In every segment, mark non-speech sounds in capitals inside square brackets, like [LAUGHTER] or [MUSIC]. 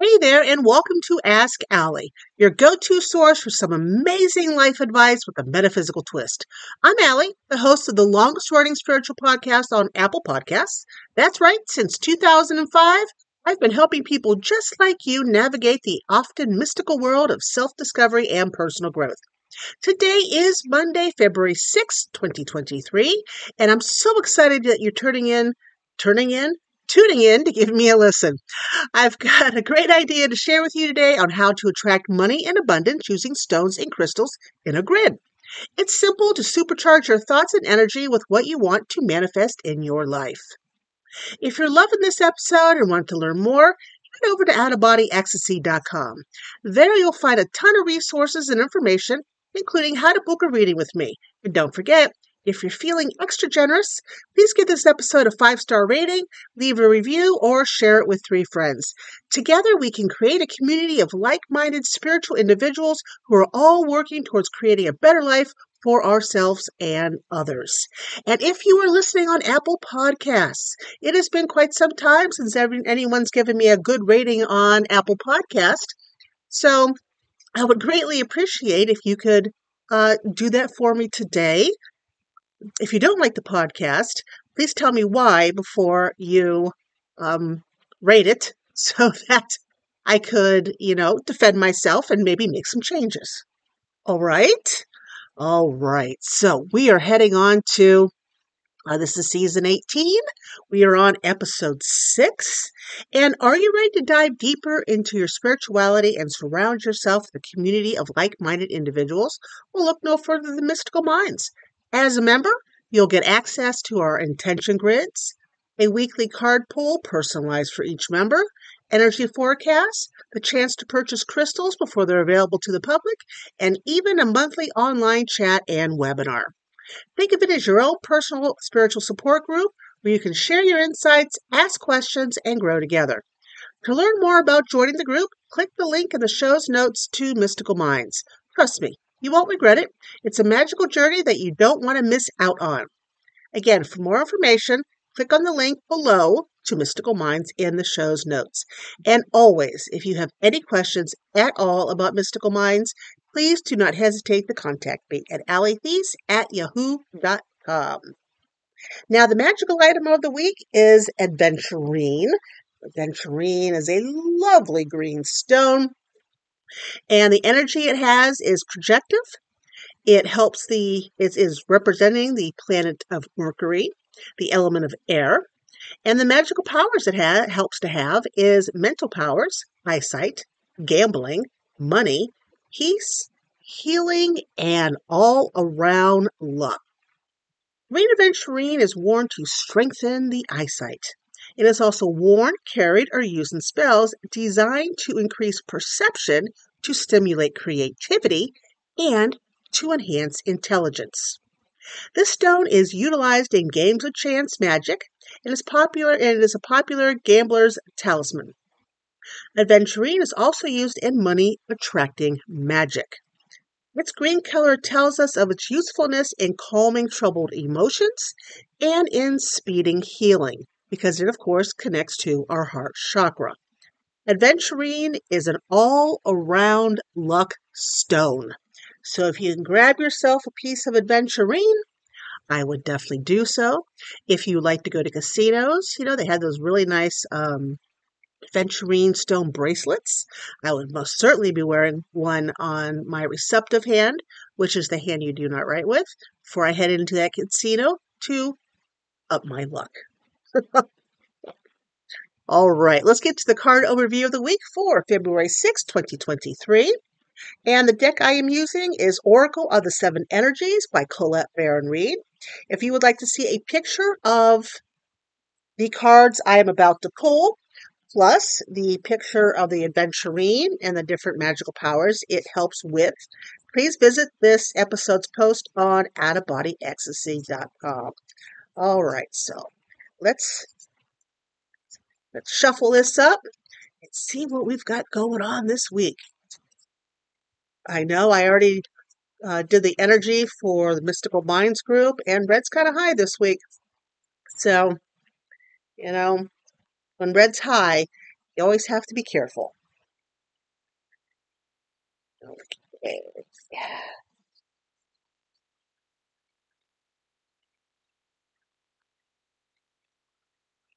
Hey there, and welcome to Ask Allie, your go to source for some amazing life advice with a metaphysical twist. I'm Allie, the host of the longest running spiritual podcast on Apple Podcasts. That's right, since 2005, I've been helping people just like you navigate the often mystical world of self discovery and personal growth. Today is Monday, February 6th, 2023, and I'm so excited that you're turning in, turning in, tuning in to give me a listen. I've got a great idea to share with you today on how to attract money in abundance using stones and crystals in a grid. It's simple to supercharge your thoughts and energy with what you want to manifest in your life. If you're loving this episode and want to learn more, head over to outofbodyecstasy.com. There you'll find a ton of resources and information, including how to book a reading with me. And don't forget, if you're feeling extra generous, please give this episode a five star rating, leave a review, or share it with three friends. Together, we can create a community of like minded spiritual individuals who are all working towards creating a better life for ourselves and others. And if you are listening on Apple Podcasts, it has been quite some time since anyone's given me a good rating on Apple Podcast. So I would greatly appreciate if you could uh, do that for me today if you don't like the podcast, please tell me why before you um, rate it [LAUGHS] so that I could, you know, defend myself and maybe make some changes. All right. All right. So we are heading on to uh, this is season 18. We are on episode 6. And are you ready to dive deeper into your spirituality and surround yourself with a community of like minded individuals? Well, look no further than Mystical Minds. As a member, you'll get access to our intention grids, a weekly card pull personalized for each member, energy forecasts, the chance to purchase crystals before they're available to the public, and even a monthly online chat and webinar. Think of it as your own personal spiritual support group where you can share your insights, ask questions, and grow together. To learn more about joining the group, click the link in the show's notes to Mystical Minds. Trust me, you won't regret it. It's a magical journey that you don't want to miss out on. Again, for more information, click on the link below to Mystical Minds in the show's notes. And always, if you have any questions at all about Mystical Minds, please do not hesitate to contact me at alleythies at yahoo.com. Now, the magical item of the week is Adventurine. Adventurine is a lovely green stone and the energy it has is projective. It helps the, it is representing the planet of Mercury, the element of air. And the magical powers it ha- helps to have is mental powers, eyesight, gambling, money, peace, healing, and all around luck. Green Aventurine is worn to strengthen the eyesight. It is also worn, carried, or used in spells designed to increase perception, to stimulate creativity, and to enhance intelligence. This stone is utilized in games of chance magic and is popular and is a popular gambler's talisman. Adventurine is also used in money attracting magic. Its green color tells us of its usefulness in calming troubled emotions and in speeding healing because it, of course, connects to our heart chakra. Adventurine is an all around luck stone. So if you can grab yourself a piece of Adventurine, I would definitely do so. If you like to go to casinos, you know, they have those really nice um, stone bracelets. I would most certainly be wearing one on my receptive hand, which is the hand you do not write with, before I head into that casino to up my luck. [LAUGHS] All right, let's get to the card overview of the week for February 6, 2023. And the deck I am using is Oracle of the Seven Energies by Colette Baron Reid. If you would like to see a picture of the cards I am about to pull, plus the picture of the adventurine and the different magical powers it helps with, please visit this episode's post on outofbodyecstasy.com. All right, so let's let's shuffle this up and see what we've got going on this week. I know I already uh, did the energy for the Mystical Minds group, and Red's kind of high this week. So, you know, when Red's high, you always have to be careful. Okay. Yeah.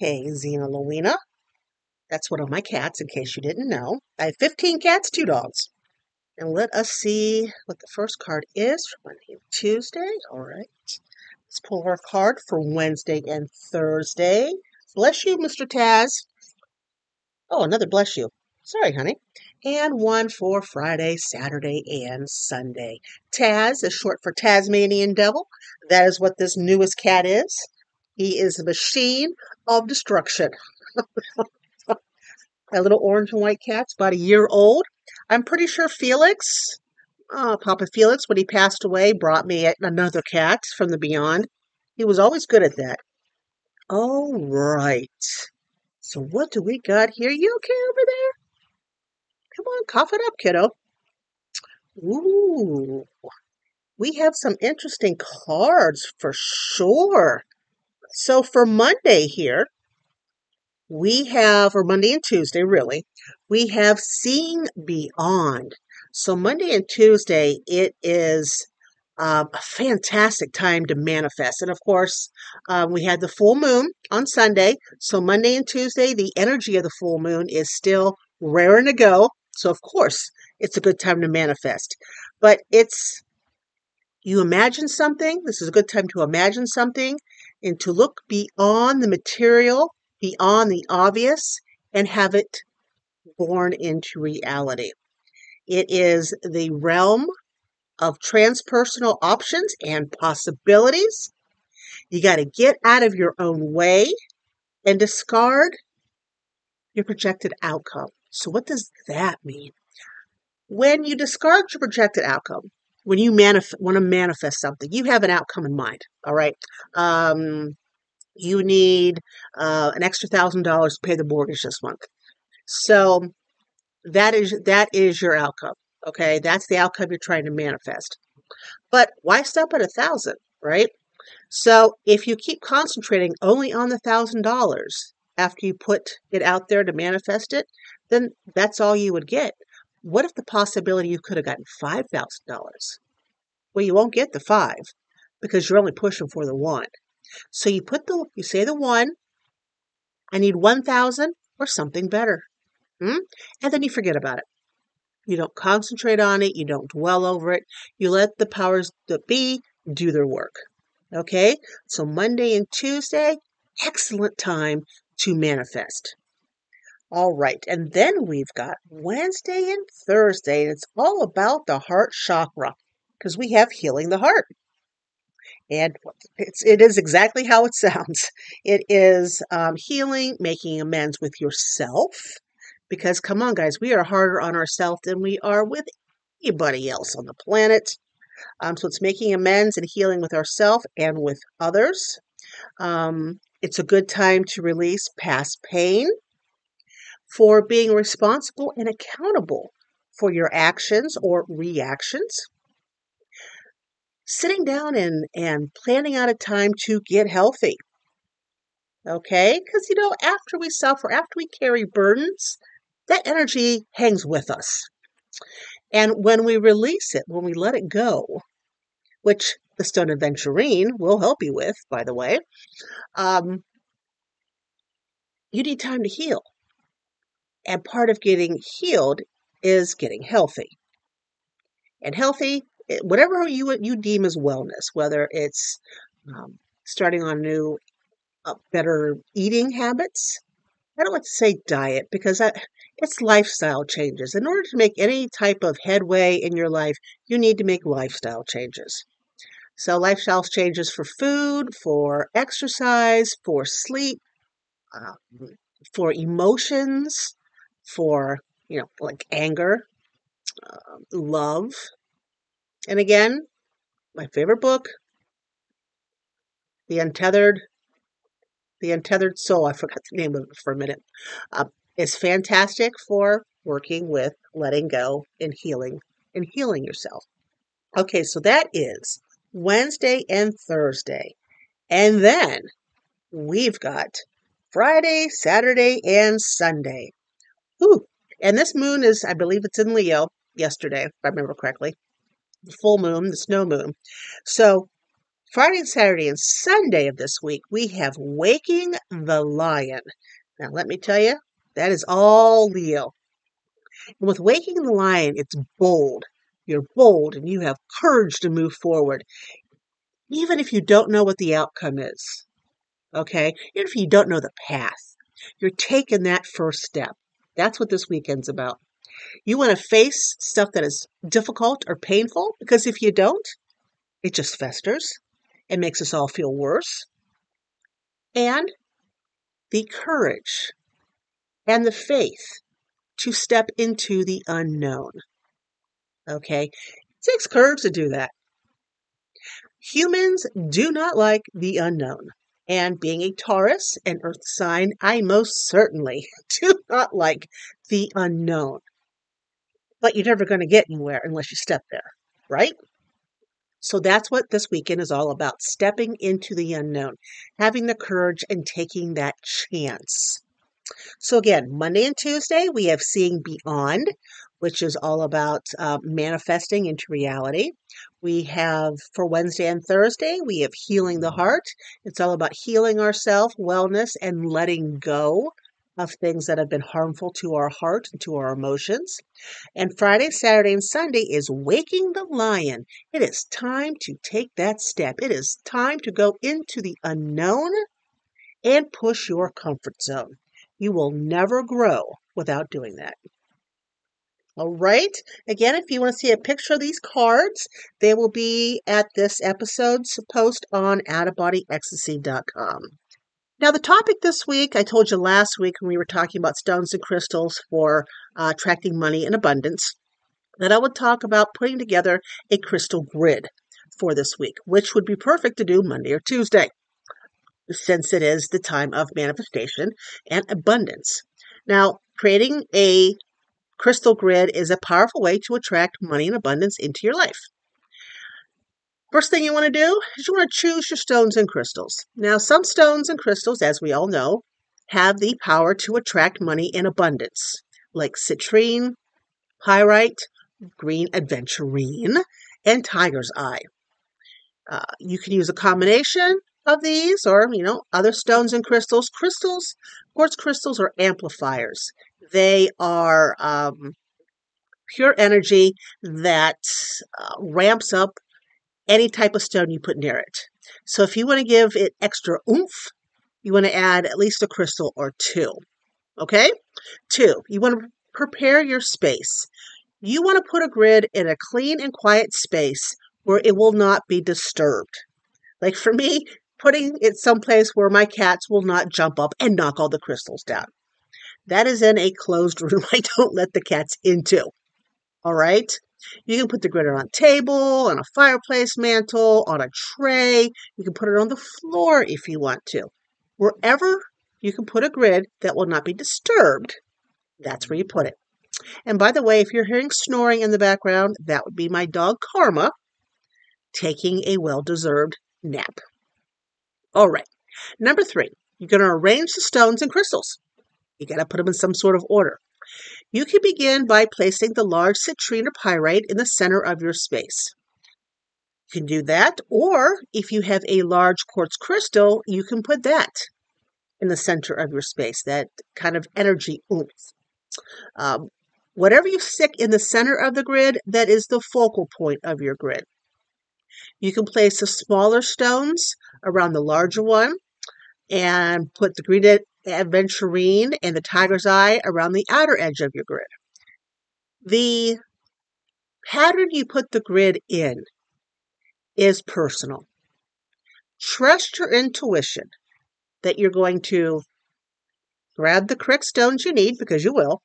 Xena Lowena. That's one of my cats, in case you didn't know. I have 15 cats, two dogs. And let us see what the first card is for Monday Tuesday. All right. Let's pull our card for Wednesday and Thursday. Bless you, Mr. Taz. Oh, another bless you. Sorry, honey. And one for Friday, Saturday, and Sunday. Taz is short for Tasmanian Devil. That is what this newest cat is. He is a machine of destruction. [LAUGHS] A little orange and white cat's about a year old. I'm pretty sure Felix, uh, Papa Felix, when he passed away, brought me another cat from the beyond. He was always good at that. All right. So what do we got here? You okay over there? Come on, cough it up, kiddo. Ooh, we have some interesting cards for sure. So for Monday here, we have, or Monday and Tuesday, really, we have Seeing Beyond. So Monday and Tuesday, it is uh, a fantastic time to manifest. And of course, uh, we had the full moon on Sunday. So Monday and Tuesday, the energy of the full moon is still raring to go. So of course, it's a good time to manifest. But it's you imagine something. This is a good time to imagine something and to look beyond the material beyond the obvious and have it born into reality. It is the realm of transpersonal options and possibilities. You got to get out of your own way and discard your projected outcome. So, what does that mean? When you discard your projected outcome, when you manif- want to manifest something, you have an outcome in mind. All right. Um, you need uh, an extra thousand dollars to pay the mortgage this month. So that is that is your outcome. Okay, that's the outcome you're trying to manifest. But why stop at a thousand, right? So if you keep concentrating only on the thousand dollars after you put it out there to manifest it, then that's all you would get. What if the possibility you could have gotten five thousand dollars? Well, you won't get the five because you're only pushing for the one. So you put the, you say the one, I need 1,000 or something better. Hmm? And then you forget about it. You don't concentrate on it. You don't dwell over it. You let the powers that be do their work. Okay? So Monday and Tuesday, excellent time to manifest. All right. And then we've got Wednesday and Thursday, and it's all about the heart chakra because we have healing the heart. And it's, it is exactly how it [LAUGHS] sounds. It is um, healing, making amends with yourself. Because come on, guys, we are harder on ourselves than we are with anybody else on the planet. Um, so it's making amends and healing with ourselves and with others. Um, it's a good time to release past pain for being responsible and accountable for your actions or reactions sitting down and, and planning out a time to get healthy. Okay? Because, you know, after we suffer, after we carry burdens, that energy hangs with us. And when we release it, when we let it go, which the Stone Aventurine will help you with, by the way, um, you need time to heal. And part of getting healed is getting healthy. And healthy whatever you you deem as wellness, whether it's um, starting on new, uh, better eating habits. I don't like to say diet because I, it's lifestyle changes. In order to make any type of headway in your life, you need to make lifestyle changes. So, lifestyle changes for food, for exercise, for sleep, uh, for emotions, for, you know, like anger, uh, love, and again, my favorite book, The Untethered, The Untethered Soul. I forgot the name of it for a minute. Uh, is fantastic for working with letting go and healing and healing yourself. Okay, so that is Wednesday and Thursday. And then we've got Friday, Saturday, and Sunday. Ooh, and this moon is, I believe it's in Leo. yesterday, if I remember correctly. The full moon, the snow moon. So Friday, Saturday, and Sunday of this week, we have Waking the Lion. Now, let me tell you, that is all Leo. And with Waking the Lion, it's bold. You're bold and you have courage to move forward, even if you don't know what the outcome is. Okay? Even if you don't know the path, you're taking that first step. That's what this weekend's about. You want to face stuff that is difficult or painful because if you don't, it just festers. It makes us all feel worse. And the courage and the faith to step into the unknown. Okay? It takes courage to do that. Humans do not like the unknown. And being a Taurus, an earth sign, I most certainly [LAUGHS] do not like the unknown. But you're never going to get anywhere unless you step there, right? So that's what this weekend is all about stepping into the unknown, having the courage and taking that chance. So, again, Monday and Tuesday, we have Seeing Beyond, which is all about uh, manifesting into reality. We have for Wednesday and Thursday, we have Healing the Heart. It's all about healing ourselves, wellness, and letting go of things that have been harmful to our heart and to our emotions. And Friday, Saturday, and Sunday is Waking the Lion. It is time to take that step. It is time to go into the unknown and push your comfort zone. You will never grow without doing that. All right. Again, if you want to see a picture of these cards, they will be at this episode's post on outofbodyecstasy.com. Now, the topic this week, I told you last week when we were talking about stones and crystals for uh, attracting money in abundance, that I would talk about putting together a crystal grid for this week, which would be perfect to do Monday or Tuesday, since it is the time of manifestation and abundance. Now, creating a crystal grid is a powerful way to attract money and abundance into your life. First thing you want to do is you want to choose your stones and crystals. Now, some stones and crystals, as we all know, have the power to attract money in abundance, like citrine, pyrite, green aventurine, and tiger's eye. Uh, you can use a combination of these or, you know, other stones and crystals. Crystals, quartz crystals are amplifiers. They are um, pure energy that uh, ramps up any type of stone you put near it. So if you want to give it extra oomph, you want to add at least a crystal or two. Okay? Two, you want to prepare your space. You want to put a grid in a clean and quiet space where it will not be disturbed. Like for me, putting it someplace where my cats will not jump up and knock all the crystals down. That is in a closed [LAUGHS] room I don't let the cats into. All right? You can put the grid on a table, on a fireplace mantle, on a tray. You can put it on the floor if you want to. Wherever you can put a grid that will not be disturbed, that's where you put it. And by the way, if you're hearing snoring in the background, that would be my dog Karma taking a well deserved nap. All right. Number three, you're going to arrange the stones and crystals. You got to put them in some sort of order. You can begin by placing the large citrine or pyrite in the center of your space. You can do that, or if you have a large quartz crystal, you can put that in the center of your space, that kind of energy oomph. Um, whatever you stick in the center of the grid, that is the focal point of your grid. You can place the smaller stones around the larger one and put the green aventurine and the tiger's eye around the outer edge of your grid. The pattern you put the grid in is personal. Trust your intuition that you're going to grab the correct stones you need, because you will,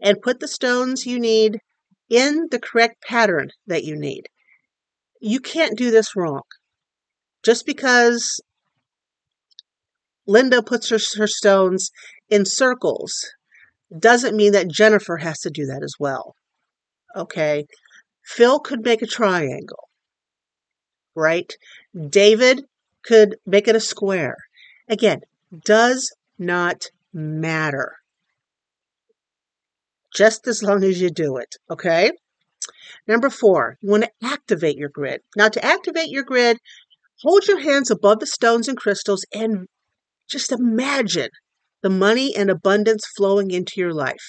and put the stones you need in the correct pattern that you need. You can't do this wrong. Just because Linda puts her, her stones in circles doesn't mean that Jennifer has to do that as well. Okay. Phil could make a triangle, right? David could make it a square. Again, does not matter. just as long as you do it. Okay. Number four, you want to activate your grid. Now, to activate your grid, hold your hands above the stones and crystals and just imagine the money and abundance flowing into your life.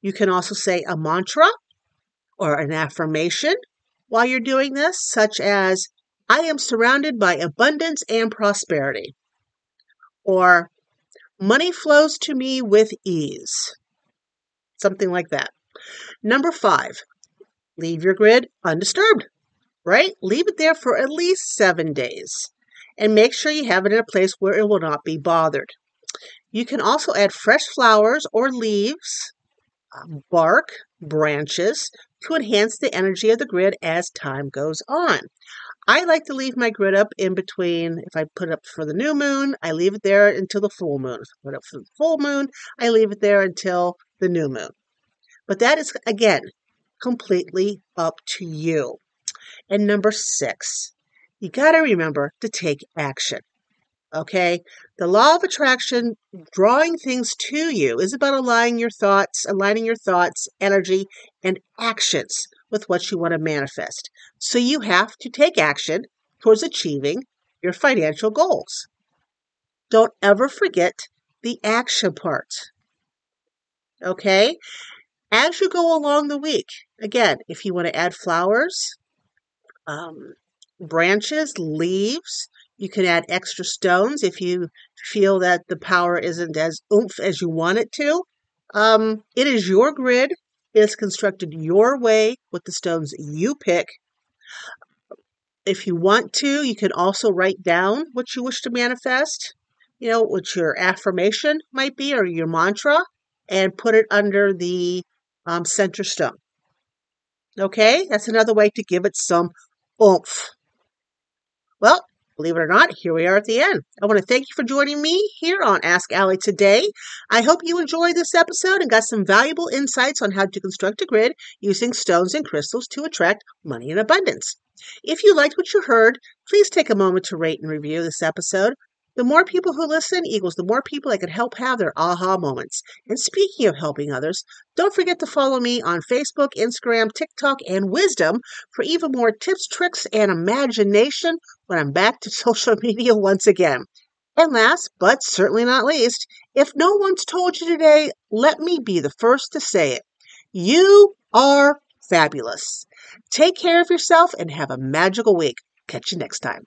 You can also say a mantra or an affirmation while you're doing this, such as, I am surrounded by abundance and prosperity. Or, money flows to me with ease. Something like that. Number five, leave your grid undisturbed, right? Leave it there for at least seven days and make sure you have it in a place where it will not be bothered. You can also add fresh flowers or leaves, um, bark, branches to enhance the energy of the grid as time goes on. I like to leave my grid up in between. If I put it up for the new moon, I leave it there until the full moon. If I put up for the full moon, I leave it there until the new moon. But that is, again, completely up to you. And number six, you got to remember to take action. Okay? The law of attraction, drawing things to you, is about aligning your thoughts, aligning your thoughts, energy, and actions with what you want to manifest. So you have to take action towards achieving your financial goals. Don't ever forget the action part. Okay? As you go along the week, again, if you want to add flowers, um, branches, leaves, you can add extra stones if you feel that the power isn't as oomph as you want it to. Um, it is your grid. It is constructed your way with the stones you pick. If you want to, you can also write down what you wish to manifest, you know, what your affirmation might be or your mantra, and put it under the um, center stone. Okay, that's another way to give it some oomph. Well, Believe it or not, here we are at the end. I want to thank you for joining me here on Ask Allie today. I hope you enjoyed this episode and got some valuable insights on how to construct a grid using stones and crystals to attract money in abundance. If you liked what you heard, please take a moment to rate and review this episode. The more people who listen equals the more people I can help have their aha moments. And speaking of helping others, don't forget to follow me on Facebook, Instagram, TikTok, and Wisdom for even more tips, tricks, and imagination when I'm back to [LAUGHS] social media once again. And last, but certainly not least, if no one's told you today, let me be the first to say it. You are fabulous. Take care of yourself and have a magical week. Catch you next time.